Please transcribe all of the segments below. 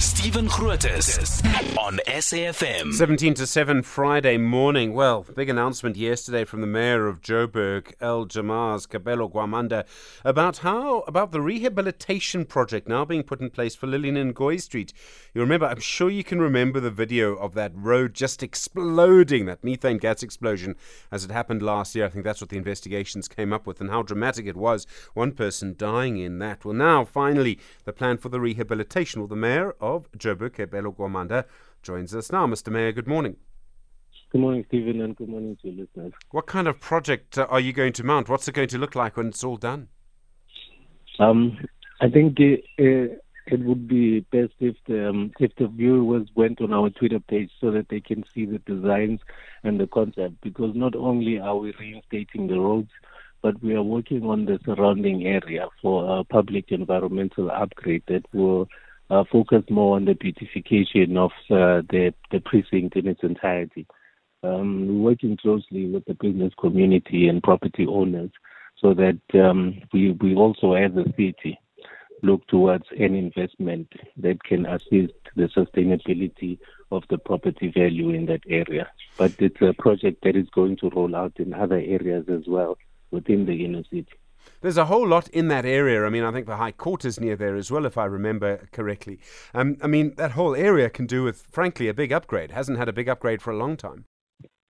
Stephen Grootes on SAFM. 17 to 7 Friday morning. Well, big announcement yesterday from the mayor of Joburg, Al Jama-ah's Kabelo Gwamanda, about how about the rehabilitation project now being put in place for Lillian Ngoyi Street. You remember, I'm sure you can remember the video of that road just exploding, that methane gas explosion as it happened last year. I think that's what the investigations came up with and how dramatic it was. One person dying in that. Well, now finally the plan for the rehabilitation. Well, the mayor of Joburg, Kabelo Gwamanda, joins us now. Mr. Mayor, good morning. Good morning, Stephen, and good morning to your listeners. What kind of project uh, are you going to mount? What's it going to look like when it's all done? Um, I think it, uh, it would be best if the um, if the viewers went on our Twitter page so that they can see the designs and the concept. Because not only are we reinstating the roads, but we are working on the surrounding area for a public environmental upgrade that will uh, focus more on the beautification of uh, the, the precinct in its entirety. Um, we're working closely with the business community and property owners so that um, we, we also, as a city, look towards an investment that can assist the sustainability of the property value in that area. But it's a project that is going to roll out in other areas as well within the inner city. There's a whole lot in that area. I mean, I think the High Court is near there as well, if I remember correctly. Um, I mean, that whole area can do with, frankly, a big upgrade. Hasn't had a big upgrade for a long time.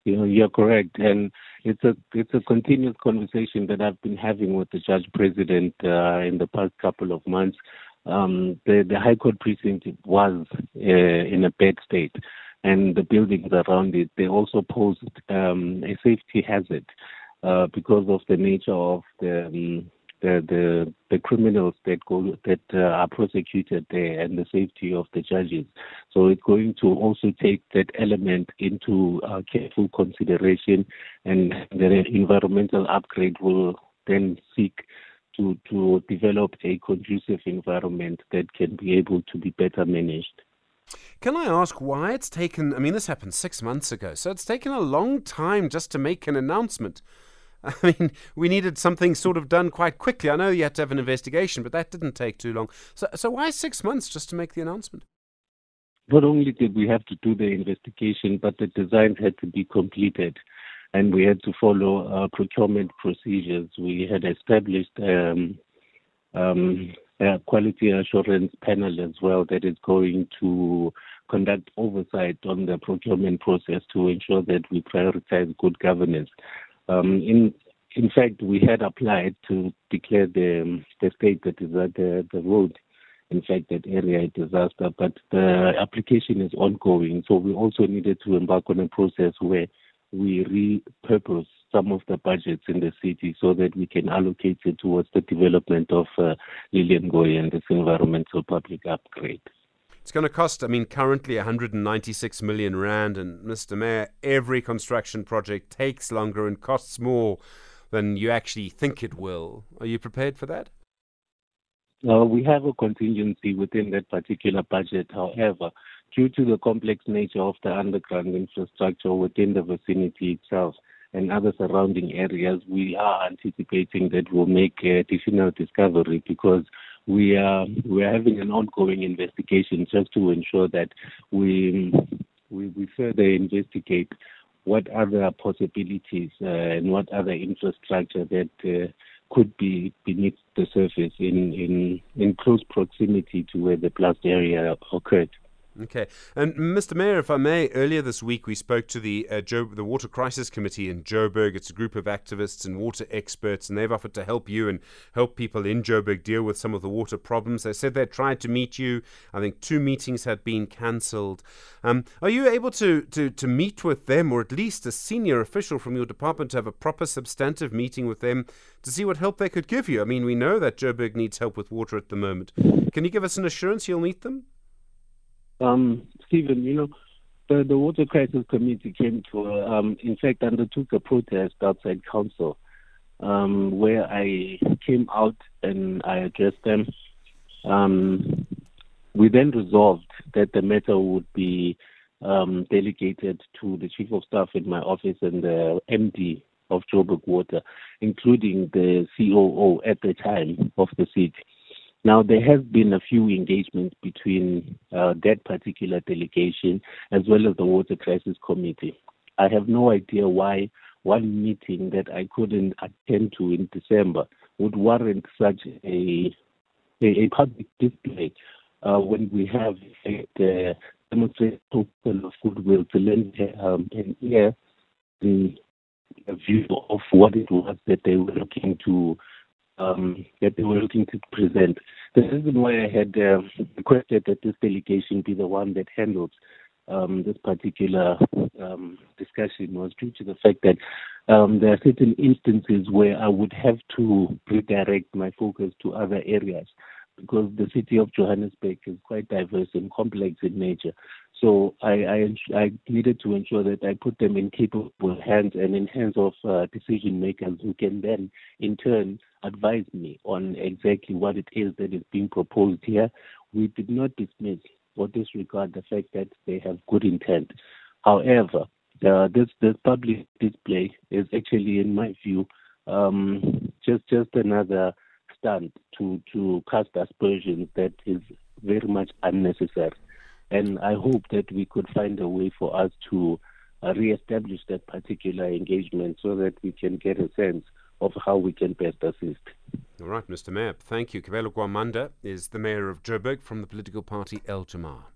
You know, you're correct, and it's a it's a continuous conversation that I've been having with the judge president uh, in the past couple of months. Um, the the High Court precinct was uh, in a bad state, and the buildings around it they also posed um, a safety hazard. Uh, because of the nature of the um, the, the the criminals that go that uh, are prosecuted there and the safety of the judges. So it's going to also take that element into uh, careful consideration, and the environmental upgrade will then seek to to develop a conducive environment that can be able to be better managed. Can I ask why it's taken? I mean, this happened six months ago, so it's taken a long time just to make an announcement. I mean, we needed something sort of done quite quickly. I know you had to have an investigation, but that didn't take too long. So, so why six months just to make the announcement? Not only did we have to do the investigation, but the designs had to be completed, and we had to follow uh, procurement procedures. We had established um, um, a quality assurance panel as well that is going to conduct oversight on the procurement process to ensure that we prioritize good governance. Um, in in fact, we had applied to declare the the state that is at the, the road, in fact, that area a disaster, but the application is ongoing. So we also needed to embark on a process where we repurpose some of the budgets in the city so that we can allocate it towards the development of uh, Lillian Ngoyi and this environmental public upgrade. It's going to cost, I mean, currently 196 million rand. And Mr. Mayor, every construction project takes longer and costs more than you actually think it will. Are you prepared for that? Uh, we have a contingency within that particular budget. However, due to the complex nature of the underground infrastructure within the vicinity itself and other surrounding areas, we are anticipating that we'll make additional discovery because we are we are having an ongoing investigation just to ensure that we we, we further investigate what other possibilities uh, and what other infrastructure that uh, could be beneath the surface in, in in close proximity to where the blast area occurred. Okay, and Mr. Mayor, if I may, earlier this week we spoke to the uh, the Water Crisis Committee in Joburg. It's a group of activists and water experts, and they've offered to help you and help people in Joburg deal with some of the water problems. They said they tried to meet you. I think two meetings had been cancelled. Um, are you able to, to to meet with them, or at least a senior official from your department, to have a proper substantive meeting with them to see what help they could give you? I mean, we know that Joburg needs help with water at the moment. Can you give us an assurance you'll meet them? Um, Stephen, you know, the, the Water Crisis Committee came to, um, in fact, undertook a protest outside council um, where I came out and I addressed them. Um, we then resolved that the matter would be um, delegated to the chief of staff in my office and the MD of Joburg Water, including the COO at the time of the city. Now, there has been a few engagements between uh, that particular delegation as well as the Water Crisis Committee. I have no idea why one meeting that I couldn't attend to in December would warrant such a a, a public display uh, when we have a demonstrated token of goodwill to lend um, an ear the view of what it was that they were looking to um, that they were looking to present. The reason why I had uh, requested that this delegation be the one that handles um, this particular um, discussion was due to the fact that um, there are certain instances where I would have to redirect my focus to other areas because the city of Johannesburg is quite diverse and complex in nature. So I, I, I needed to ensure that I put them in capable hands and in hands of uh, decision makers who can then, in turn, advise me on exactly what it is that is being proposed here. We did not dismiss or disregard the fact that they have good intent. However, uh, this this public display is actually, in my view, um, just just another stunt to to cast aspersions that is very much unnecessary. And I hope that we could find a way for us to uh, re-establish that particular engagement so that we can get a sense of how we can best assist. All right, Mr. Mayor, thank you. Kabelo Gwamanda is the mayor of Joburg from the political party Al Jama-ah.